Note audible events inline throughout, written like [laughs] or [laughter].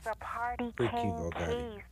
is a Party Free King Kivo Daddy.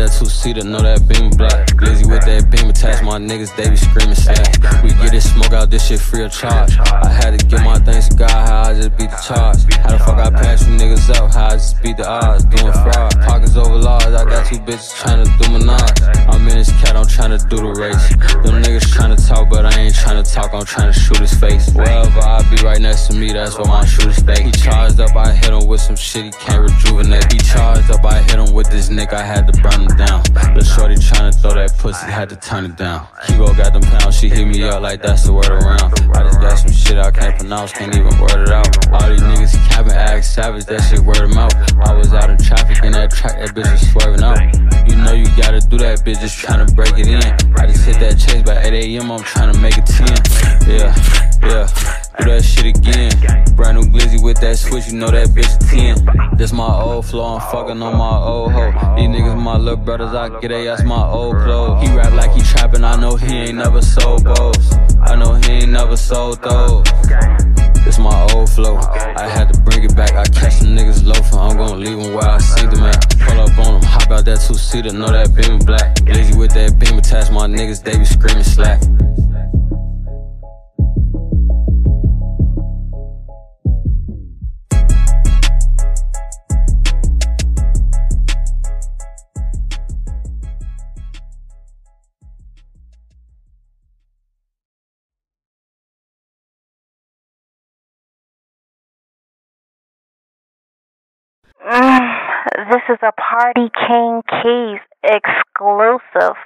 That two seater, know that beam black. Glizzy with that beam attached. My niggas, they be screaming slack. We get it, smoke out this shit free of charge. I had to get my things to God, how I just beat the charge. How the fuck I pass you niggas up, how I just beat the odds. Doing fraud, pockets over large. I got two bitches trying to do menage. I'm in this cat, I'm trying to do the race. Them niggas trying to talk, but I ain't trying to talk, I'm trying to shoot his face. Wherever I be right next to me, that's where my shooter stay. He charged up, I hit him with some shit, he can't rejuvenate. He charged up, I hit him with this nick, I had to burn him down. The shorty trying to throw that pussy, had to turn it down. Kibo got them pounds, she hit me up like that's the word around. I just got some shit I can't pronounce, can't even word it out. All these niggas capping, act savage, that shit word him out. I was out in traffic in that track, that bitch was swerving out. You know you gotta do that, bitch, just trying to break it in. I just hit that chase by 8 a.m., I'm trying to make it 10. Yeah, yeah, that shit again. Brand new glizzy with that switch, you know that bitch 10. This my old flow, I'm fucking on my old hoe. These niggas my little brothers, I get they ass my old clothes. He rap like he trapping, I know he ain't never sold bows. I know he ain't never sold those. This my old flow. I had to bring it back. I catch some niggas loafing. I'm gonna leave them where I see them at. Pull up on them, hop out that two seater, know that beam black. Lazy with that beam attached, my niggas, they be screaming slack. This is a Party King Keys exclusive.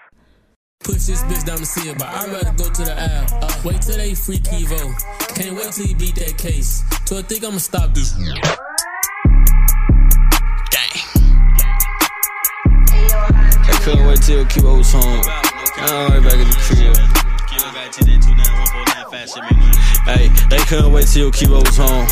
Push this bitch down the seal, but I'd rather go to the aisle. Uh, wait till they free Kivo. Can't wait till you beat that case. So I think I'ma stop this. Gang. I couldn't wait till Kibo was home. Now I'm right back at the crib. Hey, they couldn't wait till Kibo was home.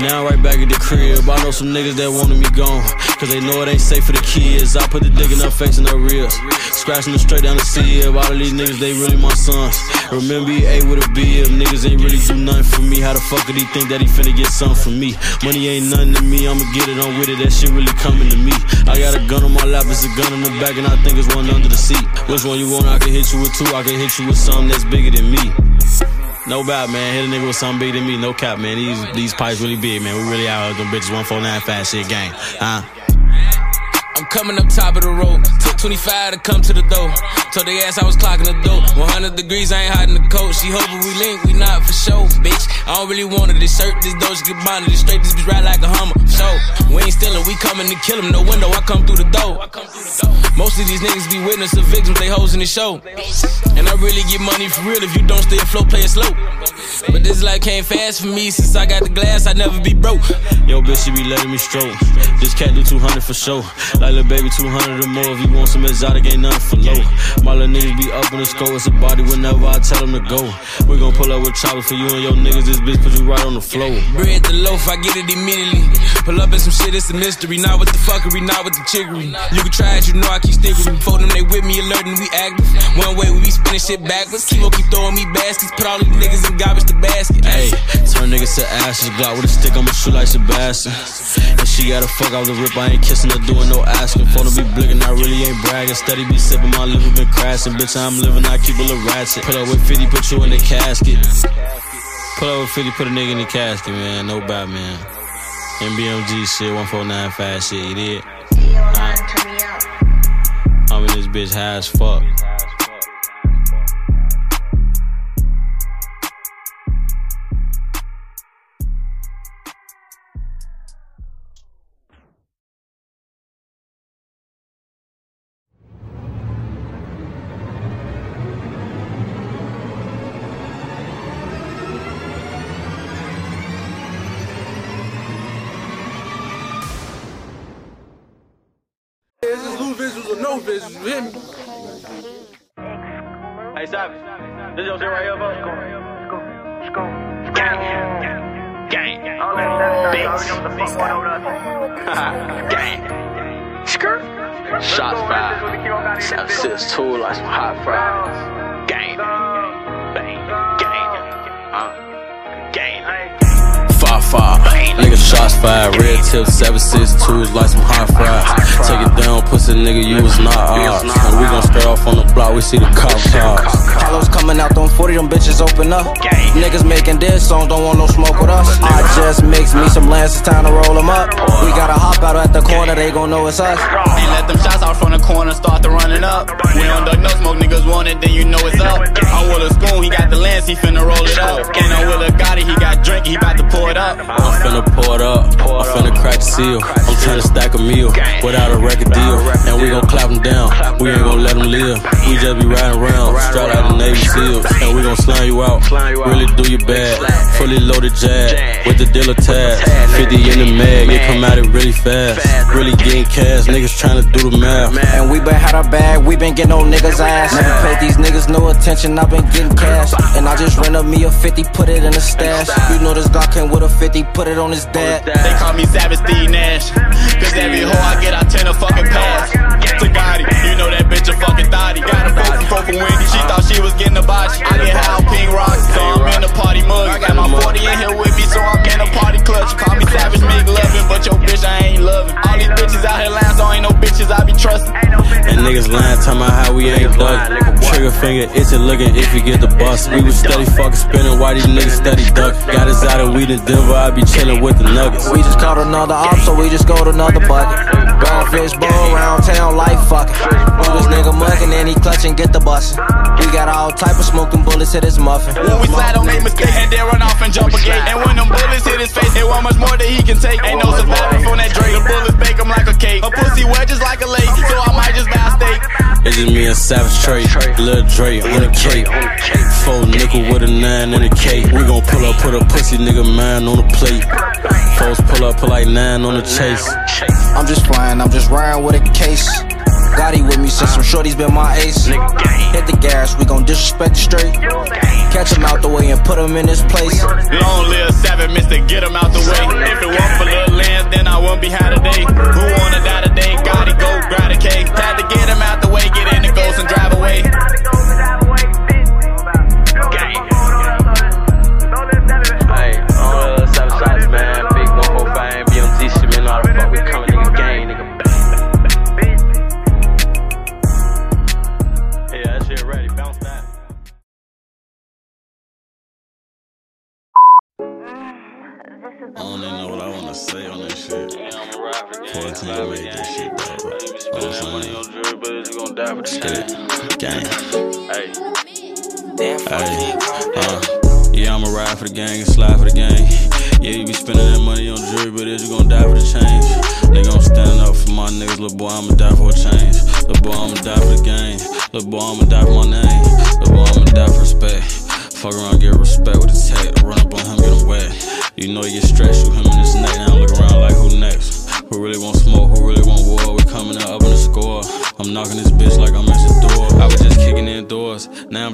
Now I'm right back at the crib. I know some niggas that wanted me gone. Cause they know it ain't safe for the kids. I put the dick in her face and her ribs. Scratching them straight down the seal. All of these niggas, they really my sons. Remember he ate with a B if niggas ain't really do nothing for me. How the fuck could he think that he finna get something from me? Money ain't nothing to me. I'ma get it on with it. That shit really coming to me. I got a gun on my lap, it's a gun in the back, and I think it's one under the seat. Which one you want? I can hit you with two. I can hit you with something that's bigger than me. No bad, man. Hit a nigga with something bigger than me. No cap, man. These these pipes really big, man. We really out here, them bitches. 149 fast shit gang. Huh? I'm coming up top of the road. Took 25 to come to the door. Told they ass I was clocking the door. 100 degrees, I ain't hiding the coat. She hoping we link, we not for show, bitch. I don't really want it. This shirt, this get bonded. This straight, this bitch ride like a hummer. So, we ain't stealing, we coming to kill him. No window, I come through the door. Most of these niggas be witness of victims, they hoes in the show. And I really get money for real if you don't stay afloat, play it slow. But this life came fast for me since I got the glass, I never be broke. Yo, bitch, she be letting me stroke. This cat do 200 for sure. Like little baby, 200 or more. If you want some exotic, ain't nothing for low. My little niggas be up in the score. It's a body whenever I tell them to go. We gon' pull up with choppers for you and your niggas. This bitch put you right on the floor. Bread the loaf, I get it immediately. Pull up in some shit, it's a mystery. Not with the fuckery, not with the chickery. You can try it, you know I keep me. For them, they with me, alert and we active. One way, we be spinning shit backwards. Kimo keep throwing me baskets. Put all these niggas in garbage to basket. Hey, turn niggas to ashes. Glock with a stick, I'ma shoot like Sebastian. And she got a fuck out the rip, I ain't kissing her, doing no asking. For to be blicking, I really ain't bragging. Steady be sipping, my liver been crashing. Bitch, I'm living, I keep a little ratchet. Put up with 50, put you in the casket. Put up with 50, put a nigga in the casket, man. No bad, man. MBMG shit, 149 fast shit, you did? I'm in this bitch high as fuck. Visuals or no visuals, you hear me? Hey, Savage. This your shit right here, bro. Gang. Gang. Bitch. [laughs] Gang. Skirt. Shots fired. Seven six two like some hot fries. Gang. Bang. Gang. Uh. Five, nigga shots fired, red tips, seven six twos like some hot fries. Take it down, pussy nigga, you was not ours. And we gon' start off on the block, we see the cop cars. Hollows coming out, them 40, them bitches open up. Niggas making diss songs, don't want no smoke with us. I just mix me some lands, it's time to roll them up. We got a hop out at the corner, they gon' know it's us. And let them shots out from the corner start to running up. We don't duck no smoke, niggas want it, then you know it's up. I'm with a spoon, he got the lens, he finna roll it up. And I'm with a Gotti, he got drink, he bout to pour it up. I'm finna pour it up, I'm finna crack the seal. I'm tryna stack a meal without a record deal. And we gon' clap them down, we ain't gon' let them live. We just be riding around, straight out the Navy SEALs. And we gon' slime you out, really do you bad. Fully loaded jag with the dealer tag. 50 in the mag, it come out it really fast. Really getting cash, niggas tryna do the math. And we been had our bag, we been getting on niggas' ass. Never paid these niggas no attention, I been getting cash. And I just ran up me a 50, put it in a stash. You know this Glock came with a 50, put it on his dad. They call me Savage Steve Nash. Cause every hoe I get, I tend to fucking pass. To Gotti, you know that bitch a fucking thotty. Got a four from four from Wendy, she thought she was getting a botch. I get high on pink rocks, so I'm in the party mug. I got my 40 in here with me, so I'm in a party clutch. Call me Savage, make loving, but your bitch I ain't loving. All these bitches out here lying, so ain't no bitches I be trusting. And niggas lying, talking about how we ain't duck. Trigger finger itching, looking if you get the bus. We was steady fucking spinning, why these niggas steady duck? Got us out of weed in Denver, I be chillin' with the nuggets. We just caught another op, so we just go to another bucket. Gone fish bowl around town like fucking. Do this nigga mugging and he clutching, get the bussin'. We got all type of smoking bullets hit his muffin. When we slide, don't make mistakes, and then run off and jump a gate. And when them bullets hit his face, it want much more that he can take. Ain't no surviving from that Drake. The bullets bake him like a cake. A pussy wedges like a lake, so I might just buy a steak. It's just me and Savage Trey, Lil Dre on the cape. Four nickel with a nine in the cape. We gon' pull up, put a pussy nigga mine on the plate. Foes pull up, put like nine on the chase. I'm just flying, I'm just riding with a case. Gotti with me since some shorties been my ace. Hit the gas, we gon' disrespect the straight. Catch him out the way and put him in his place. Long live seven, mister, get him out the way. If it weren't for little lands, then I wouldn't be high today. Who wanna die today? Gotti go, grab a cake. Had to get him out the way, get in the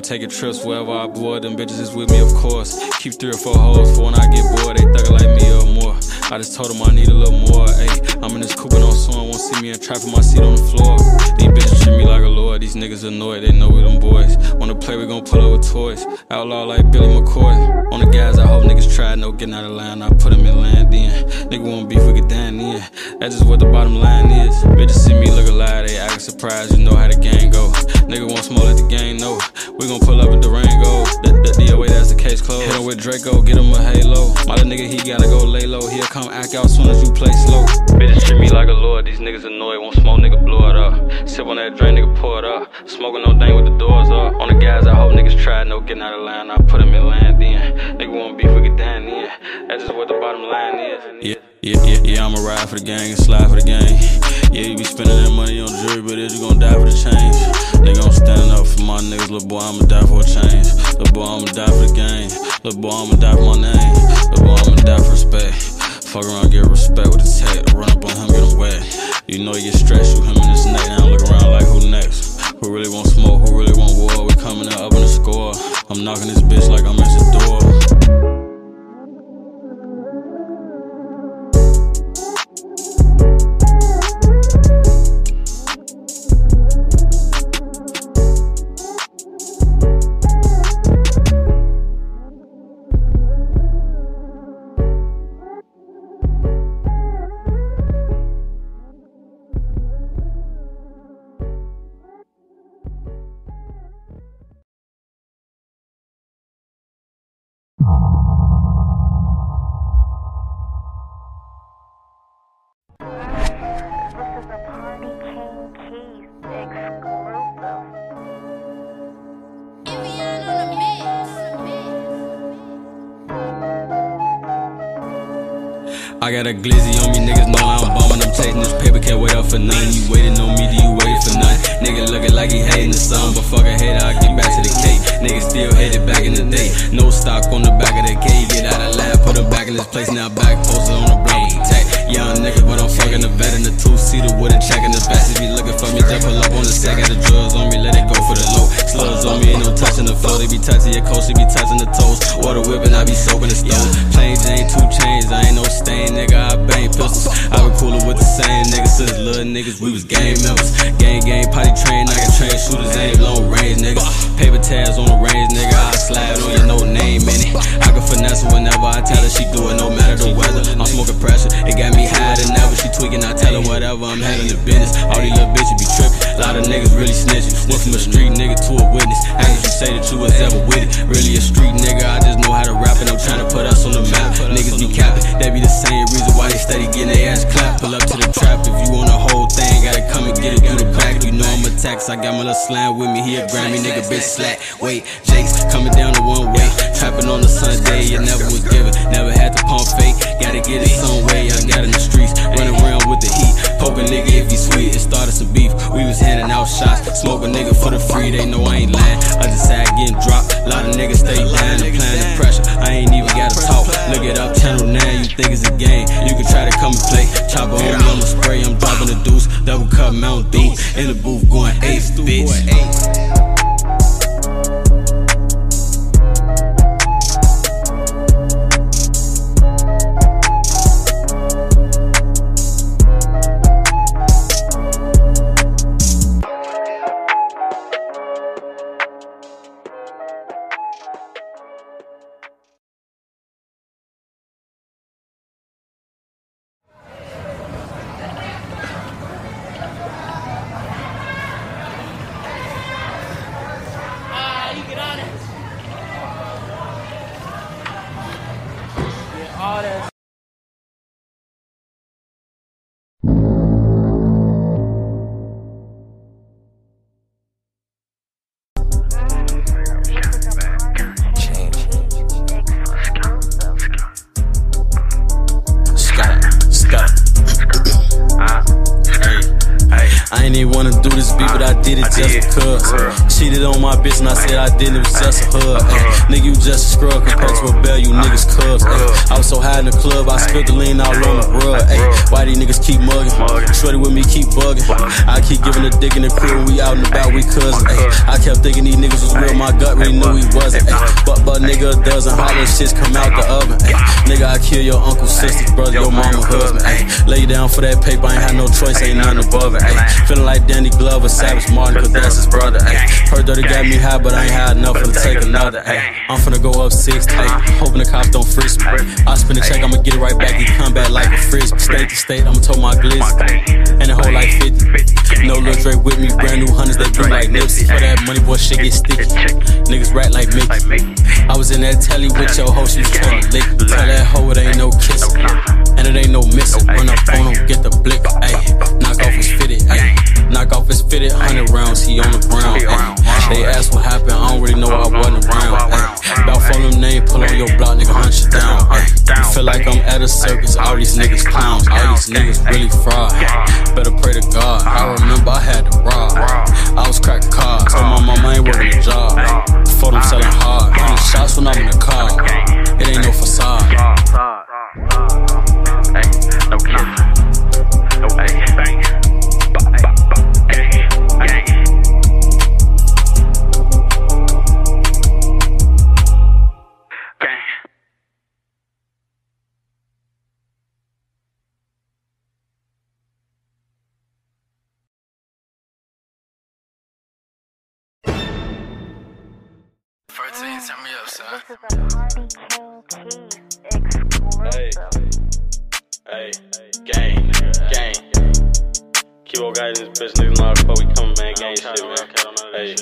taking trips wherever I board. Them bitches is with me, of course. Keep three or four hoes for when I get bored. They thuggin' like me or more. I just told them I need a little more. Ayy, I'm in this coupe and on someone won't see me and trapping my seat on the floor. These bitches treat me like a lord. These niggas annoyed. They know we them boys. Wanna play, we gon' pull up with toys. Outlaw like Billy McCoy. On the guys, I hope niggas try. No getting out of line. I put them in land in. Nigga want beef, we get down in. That's just what the bottom line is. Bitches see me look alive, they act surprised. You know how the game go. Nigga want smoke, let the game know. We gon' pull up in Durango. The, the, the way that's the case closed. Hit him with Draco, get him a halo. My little nigga, he gotta go lay low. He'll come act out soon as you play slow. Bitches treat me like a lord. These niggas annoyed. Want smoke, nigga, blow it up. Sip on that drain, nigga, pour it up. Smoking no thing with the doors up. On the guys, I hope niggas try. No getting out of line. I put him in land then. Nigga want beef, we get down in. That's just what the bottom line is. Yeah. Yeah, yeah, yeah, I'ma ride for the gang and slide for the gang. Yeah, you be spending that money on jewelry, but is you gon' die for the change? Nigga, I'm standing up for my niggas, little boy, I'ma die for a change. Little boy, I'ma die for the game. Little boy, I'ma die for my name. Little boy, I'ma die for respect. Fuck around, get respect with the tech. Run up on him, get him wet. You know you get stressed, you him in his neck. Now look around like who next? Who really want smoke? Who really want war? We coming up in the score. I'm knocking this bitch like I'm at the door. I got a glizzy on me, niggas know I'm bumming. I'm chasing this paper, can't wait up for nothing. You waiting on me, do you wait for nothing? Nigga looking like he hating the sun, but fuck a hater, I get back to the cake. Nigga still hated back in the day. No stock on the back of the cake. Get out of lab, put him back in this place. Now back posted on the block tag. Young nigga, but I'm fucking the bed in the two seater with a check in the best. If you looking for me, just pull up on the set. Got the drugs on me, let it go for the low. Slugs on me, ain't no touching the flow. They be touching your coast, they be touching the toes. Water whipping, I be soaking the stove. Plain Jane, two chains, I ain't no stain, nigga. I bang pistols. I been coolin' with the same niggas since little niggas. We was gang members. Gang, gang, potty train, I can train shooters, ain't long range, nigga. Paper tabs on the range, nigga. I slide on your no name in it. I can finesse whenever I tell her she do it, no matter the weather. I'm smoking pressure, it got me higher than ever. She tweaking, I tell her whatever. I'm handling the business. All these little bitches be trippin'. A lot of niggas really snitching. Went from a street nigga to a witness. As you say that you was ever with it. Really a street nigga, I just know how to rap and I'm trying to put us on the map. Niggas be capping, that be the same reason why they steady getting their ass clapped. Pull up to the trap if you want the whole thing, gotta come and get it through the tax, I got my little slam with me. He a Grammy nigga, bitch slack. Wait, Jake's coming down the one way. Trapping on the Sunday, you never was given. Never had to pump fake, gotta get it some way. I got in the streets, running around with the heat. Poke a nigga if he sweet, it started some beef. We was handing out shots, smoke a nigga for the free, they know I ain't lying. Other side getting dropped, a lot of niggas stay down, applying the pressure. I ain't even gotta talk. Look it up, channel 9, you think it's a game. You can try to come and play. Chopper on me, I'ma spray, I'm dropping the deuce. Double cup Mount Dew, in the booth going ace, bitch. On my bitch and I said I didn't, it was just a hug. Ay. Nigga, you just a scrub compared to a bell, you niggas cubs. ay. I was so high in the club, I spilled the lean all on the rug. ay. Why these niggas keep mugging? Shorty with me keep bugging. I keep giving a dick in the crib when we out and about, we cousins. I kept thinking these niggas was real, my gut really knew he wasn't. But, but nigga, a dozen hollow shits come out the oven. ay. Nigga, I kill your uncle, sister, brother, your mama, husband. ay. Lay down for that paper, I ain't had no choice, ain't nothing above it. ay. Feeling like Danny Glover, Savage Martin, cause that's his brother. ay. Heard that he got me high, but I ain't had enough for to take another. ay. I'm finna go up six, ay. hoping the cops don't frisk me. I spin the check, I'ma get it right back. He come back like a frisbee. State to state, I'ma tow my glitz. And the whole like 50. No Lil Drake with me, brand new hunters, that blue like Nipsey. For that money, boy, shit get sticky. Niggas rat like Mickey. I was in that telly with your hoe, she was trying to lick. Tell that hoe it ain't no kissing. And it ain't no missing. Run up on him, get the blick. Ayy, knock off his fitted. Ayy, knock off his fitted. Hundred rounds, he on the ground. They ask what happened, I don't really know. I wasn't around. Ayy, about phone them name, pull on your block, nigga, hunt you down. Ayy, feel like I'm at a circus. All these niggas clowns. All these niggas really fraud. Better pray to God. I remember I had to rob. I was cracking cards. Told my mama ain't working a job. For them selling hard. Hundred shots when I'm in the car. It ain't no facade. No kidding. No, hey, bang. Turn me up, son. This is a Party King Keys exclusive. Hey, gang, gang. Keep on guiding this bitch, niggas know how the fuck we coming, man. Gang shit, man. Hey,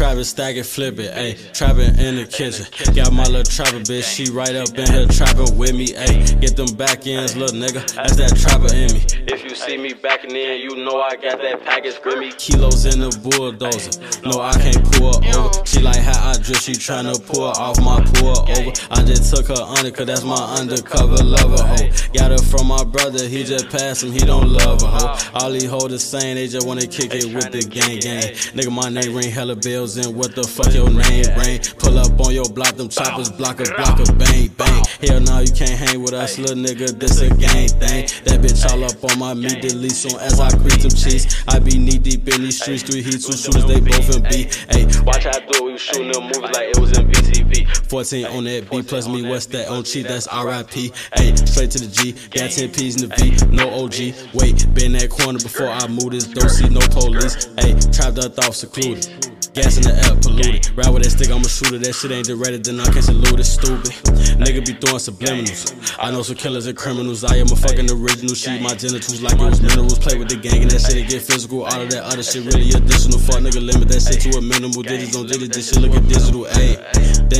Trapping, stack it, flip it, ayy. Trapping in the kitchen. Got my little trapper bitch, she right up in here trapping with me, ayy. Get them back ends, little nigga. That's that trapper in me. If you see me backing in, you know I got that package with me. Kilos in the bulldozer. No, I can't pull over. She like how I drip, she tryna pull off my pull over. I just took her under, cause that's my undercover lover, hoe. Got her from my brother, he just passed him, he don't love her, hoe. All these hoes the same, they just wanna kick it with the gang gang. Nigga, my name ring hella bills and what the fuck your name rain. Pull up on your block, them choppers block a block a bang bang. Hell no, you can't hang with us, little nigga, this a gang thing. That bitch all up on my meat, delete soon as I creep them cheese. I be knee deep in these streets, three heats, two shooters, they both in B. Hey, watch how I do it, we shooting them movies like it was in BTV. 14 on that B plus me, what's that on cheat? That's RIP. Hey, straight to the G, got 10 P's in the V, no OG. Wait, been that corner before I move this, don't see no police. Hey, trapped up off secluded. Gas in the air, polluted. Ride with that stick, I'm a shooter. That shit ain't directed, then I can't salute it. Stupid. Nigga be throwing subliminals. I know some killers and criminals. I am a fucking original. Sheet my genitals like it was minerals. Play with the gang and that shit, it get physical. All of that other shit really additional. Fuck nigga, limit that shit to a minimal. Digits don't digits, this shit look at digital. Ayy,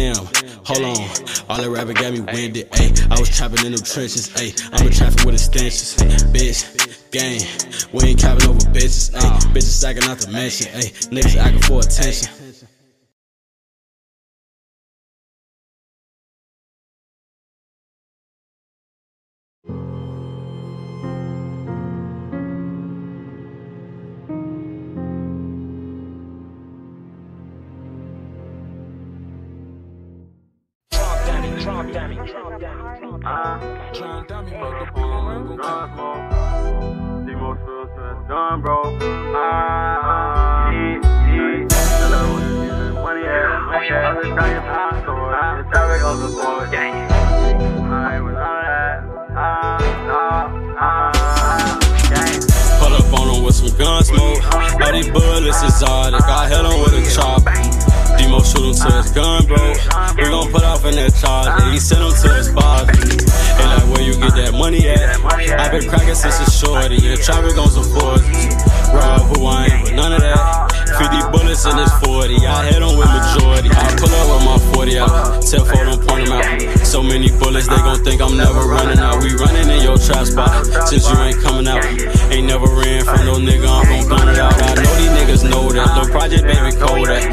damn, hold on. All that rapping got me winded. Ayy, I was trapping in them trenches. Ayy, I'm a traffic with extensions. Bitch. Gang, we ain't capping over bitches, ayy. Bitches stacking out the mention, ayy. Niggas acting for attention. Done, bro. Ah, yeah, yeah. Hello, money, money, to pass on. The traffic on the board. I was on that. Ah, ah, ah. Pull up on him with some gun smoke. All these bullets exotic. I hit him with a chop. Demo shoot him till his gun broke. We gon' put off in that charger. He sent him to his father. Hey, like where you get that money at? i been cracking since a shorty. Yeah, traffic on some forces. Rob who I ain't with none of that. 50 bullets in this 40. I hit him with majority. I pull up with my 40 out. Tell them point them out. So many bullets, they gon' think I'm never running out. We running in your trap spot. Since you ain't coming out. Ain't never ran from no nigga, I'm gon' gun it out. I know these niggas know that. Look, Project Baby cold that.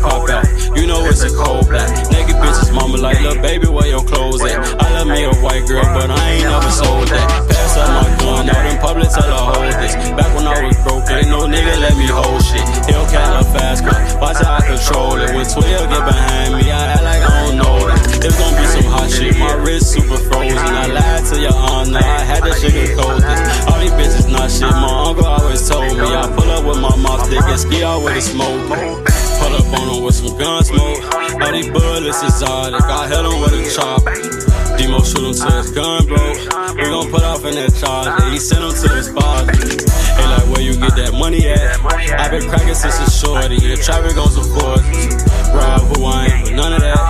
Pop out, you know it's a cold black. Naked bitches, mama like, little baby, where your clothes at? I love me a white girl, but I ain't never sold that. Pass up my gun, out in public, tell her hold this. Back when I was broke, ain't no nigga let me hold shit. Hellcat a fast car, watch how I control it. When 12 get behind me, I act like I don't know that. It's gon' be some hot shit, my wrist super frozen. I lied to your honor, I had to sugarcoat this. All these bitches not shit, my uncle always told me. I pull up with my mouth stick and ski out with a smoke. These bullets exotic, I hit him with a chop. Demo shoot him till his gun broke. We gon' put off in that charger. He sent him to his father. Hey, like where you get that money at? i been cracking since a shorty. Yeah, traffic on some forces. Rob who I ain't with none of that.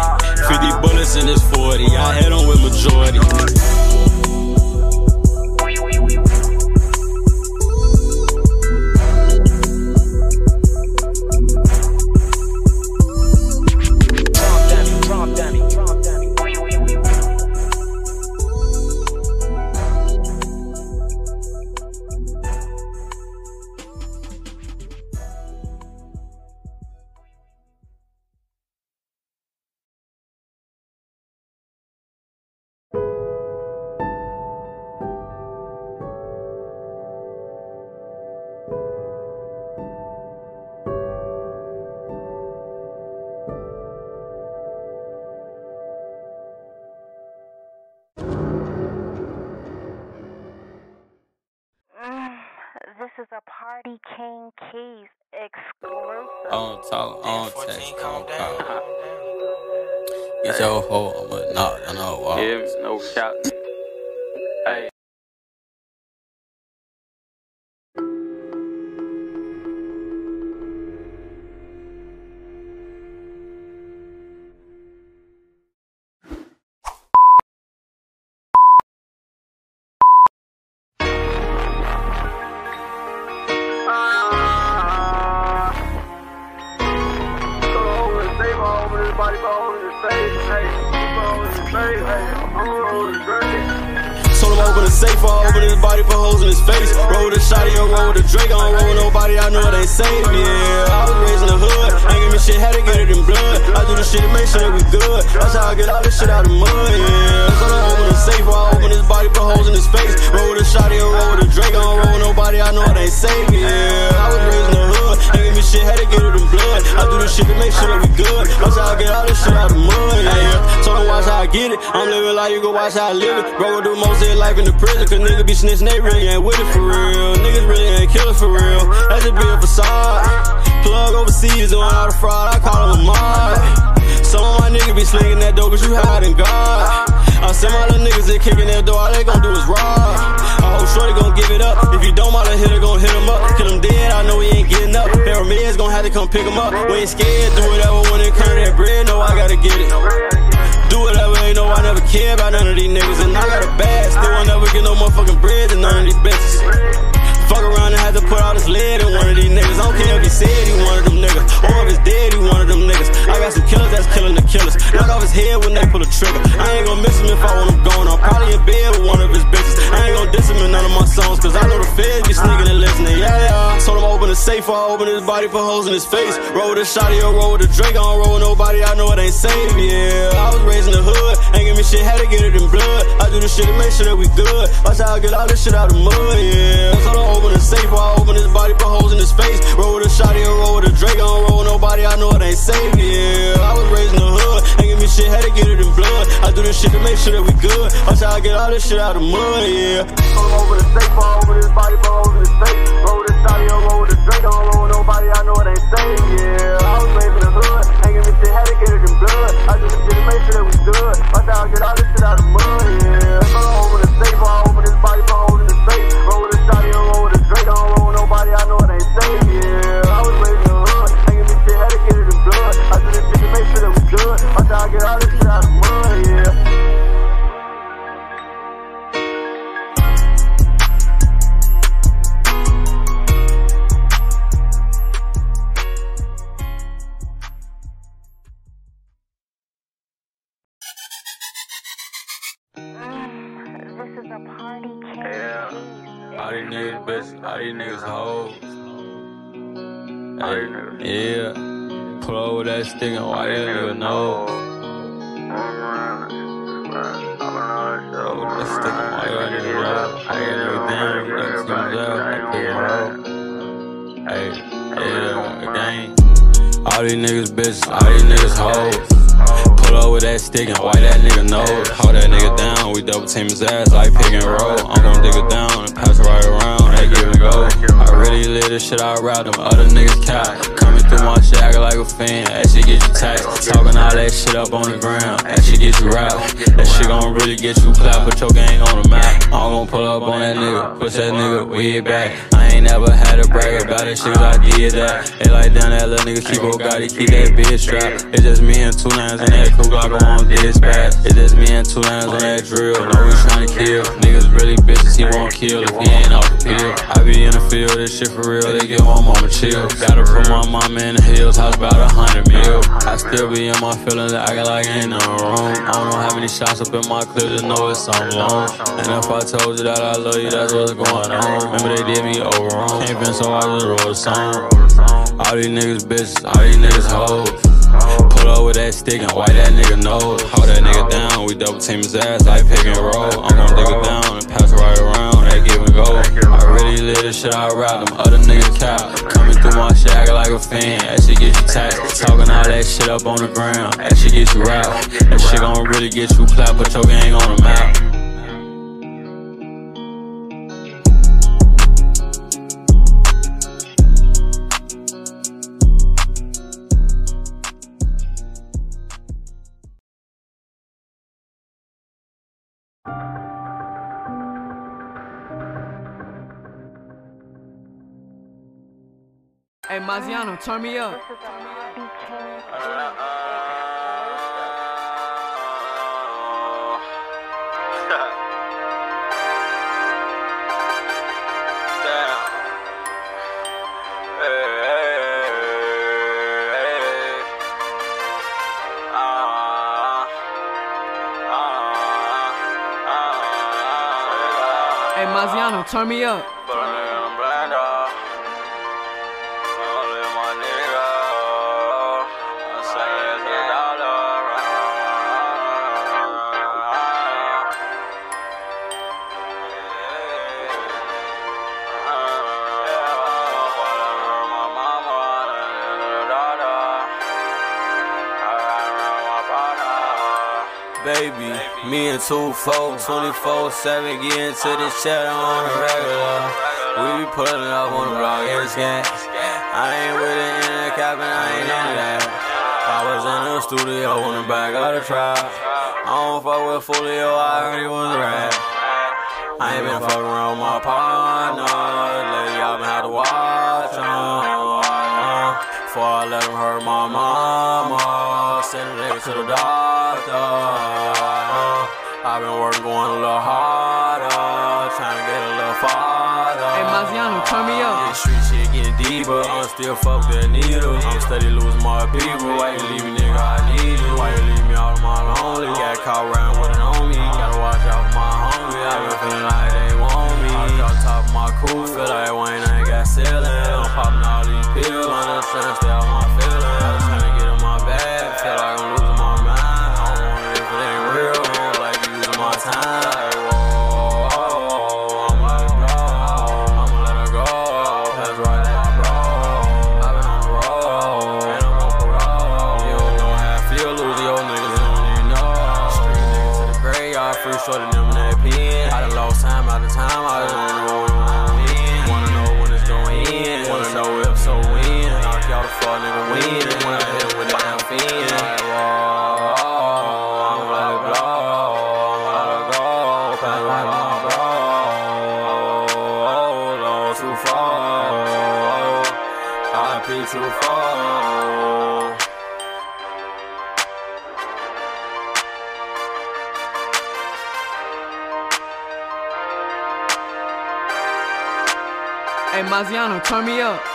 I'm like you go watch how I live it. Bro, do most of their life in the prison, cause niggas be snitching, they really ain't with it for real. Niggas really ain't killers for real. That just be a facade. Plug overseas doing all the fraud, I call him a mod. Some of my niggas be slinging that dope, cause you hiding God. I send my little niggas that kicking that door, all they gon' do is rob. I hope Shorty gon' give it up. If you don't, my little hitter gon' hit him up. Kill him dead, I know he ain't getting up. Parameters gon' have to come pick him up. We ain't scared, do whatever when it come to that bread, no, I gotta get it. Do whatever, ain't no, I never care about none of these niggas. And I got a bag, still won't never get no motherfucking bread than none of these bitches. Fuck around and have to put all this lead in one of these niggas. I don't care if he said he one of them niggas, or if he's dead, he one of them niggas. I got some killers that's killing the killers. Knock off his head when they pull the trigger. I ain't gonna miss him if I want him gone. I'm probably in bed with one of his bitches. I ain't gonna diss him in none of my songs, cause I know the feds be sneaking and listening. Yeah, yeah. Told him I open the safe, I open his body for holes in his face. Roll with a shotty or roll with a Drake. I don't roll with nobody, I know it ain't safe. Yeah, I was raised in the hood, ain't give me shit, had to get it in blood. I do the shit to make sure that we good. Watch how I get all this shit out of mud. Yeah, so don't open the safe, I open his body, put holes in his face. Roll with a shotty or roll with a Drake. I don't roll with nobody, I know it ain't safe. Yeah, I was raised in the hood, ain't give me shit, had to get it in blood. I do this shit to make sure that we good. Watch how I get all this shit out of mud. Yeah. Over the safe, all over his body, put holes in his face. Roll with a shotty or roll with a Drake. I don't roll with nobody, I know it ain't safe. Yeah, I was raised in the hood, ain't give me shit, had to get it in blood. I do this shit to make sure that we good. Watch how I get all this shit out of mud. Yeah, over the safe, all over his body, put get all this shit out of mud. Yeah. This is a party king. All these niggas bitches, all these niggas hoes. Hey, yeah. Pull over that stick and why that nigga know. I ain't nigga down, you niggas comes out, I pick him up. Hey, yeah, gang. All these niggas bitches, all these niggas hoes. Pull over that stick and why that nigga know. Hold that nigga down, we double team his ass like pick and roll. I'm gon' dig it down and pass it right around, hey, give and go. I really live this shit out route, them other niggas cap. Coming through my shit, acting like a fan, that shit get you taxed. Talking all that shit up on the ground, that shit get you rap. That shit gon' really get you clap, put your gang on the map. I'm gon' pull up on that nigga, push that nigga way back. I ain't never had to brag about it, shit, I did that. They like down that little nigga, keep got it, keep that bitch strapped. It's just me and two lines in that crew, Glock on this dispatch. It's just me and two lines on that drill, know we tryna kill. Niggas really bitches, he won't kill if he ain't off the pill. I be in the field, this shit for real, they give my mama chill. Gotta put my mama in the hills, house about a hundred mil. I still be in my feelings, acting like ain't nothing wrong. I don't how many shots up in my clip, just know it's something long. And if I told you that I love you, that's what's going on. Remember they did me over Can't been so I just wrote a song. All these niggas bitches, all these niggas hoes. Pull over that stick and wipe that nigga nose. Hold that nigga down, we double team his ass like pick and roll. I'm gon' dig it down and pass right around, that give and go. I really live this shit out route, them other niggas cap. Coming through my shit, acting like a fan, that shit get you taxed. Talking all that shit up on the ground, that shit get you rap. That shit gon' really get you clap, put your gang on the map. Maziano, turn me up. Hey Maziano, turn me up. Me and two folks, 24 7, get into this cheddar on the regular. We be pulling up on the block every scan. I ain't with the internet cap and I ain't into that. I was in the studio on the back of the trap. I don't fuck with Folio, I already was rap. I ain't been fucking around with my partner. Lately, I've been had to watch him. Uh, before I let him hurt my mama. Send a nigga to the doctor. I've been working, going a little harder. Trying to get a little farther. Hey, Maziano, turn me up. This street shit getting deeper. I'm still fuck that needle. I'm steady losing my people. Why you leave me, nigga? I need you. Why you leave me out of my lonely? Got caught around with it on me. Gotta watch out for my homie. I been feeling like they want me. I drop top of my cool. Feel like Wayne ain't got ceiling. I'm popping all these pills. Understand, stay out my Hey, Maziano, turn me up.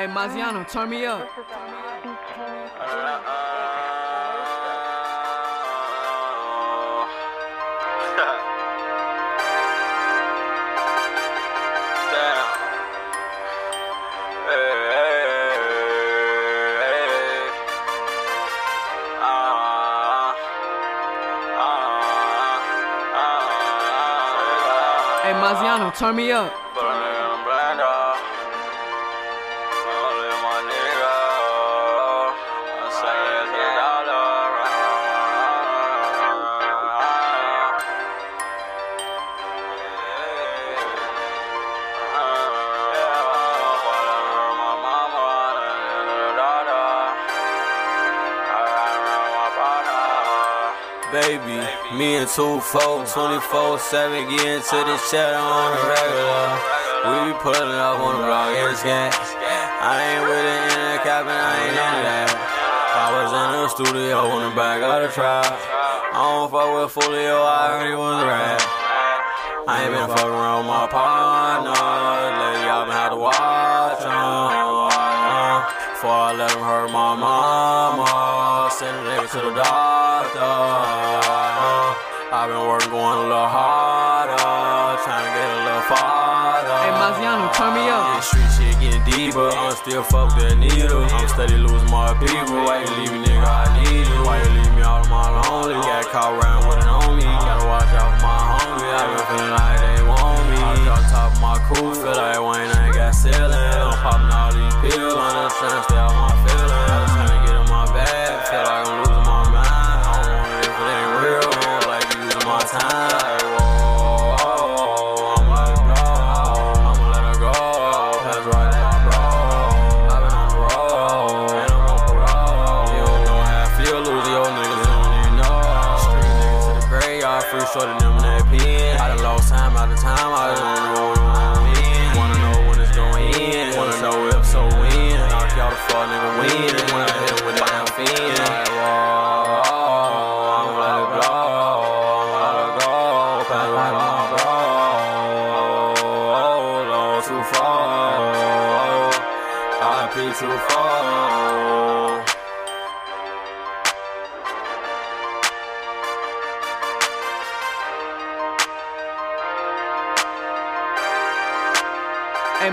Hey, Maziano, turn me up. Hey, Maziano, turn me up. Baby, me and two folks, 24 7, get into this cheddar on the regular. We be pulling up on the block every scan. I ain't with the internet cap and I ain't into that. I was in the studio on the back of the trap. I don't fuck with Folio, I already was rap. I ain't been fucking around with my partner. Lately, I've been had to watch him. Uh, before I let him hurt my mama. Send a nigga to the doctor. I've been working, going a little harder. Trying to get a little farther. Hey, Maziano, turn me up. This street shit getting deeper. I'm still fuck that needle. I'm steady losing my people. Why you leave me, nigga? I need you. Why you leave me all of my lonely? Got caught around with it on me. Gotta watch out for my homie. I been feeling like they want me. I drop top of my cool. Feel like Wayne ain't got ceiling. I'm popping all these pills. Understand, stay out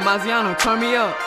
Maziano, turn me up.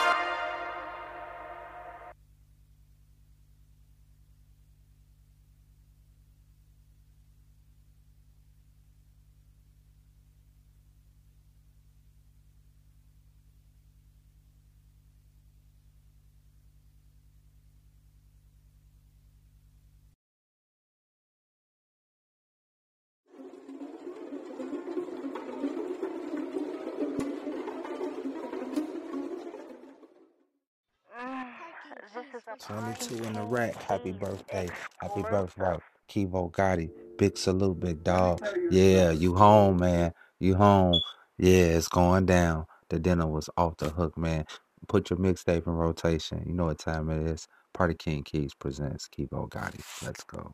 22 in the rack. Happy birthday. Happy birthday. Kivo Gotti. Big salute, big dog. Yeah, you home, man. You home. Yeah, it's going down. The dinner was off the hook, man. Put your mixtape in rotation. You know what time it is. Party King Keys presents Kivo Gotti. Let's go.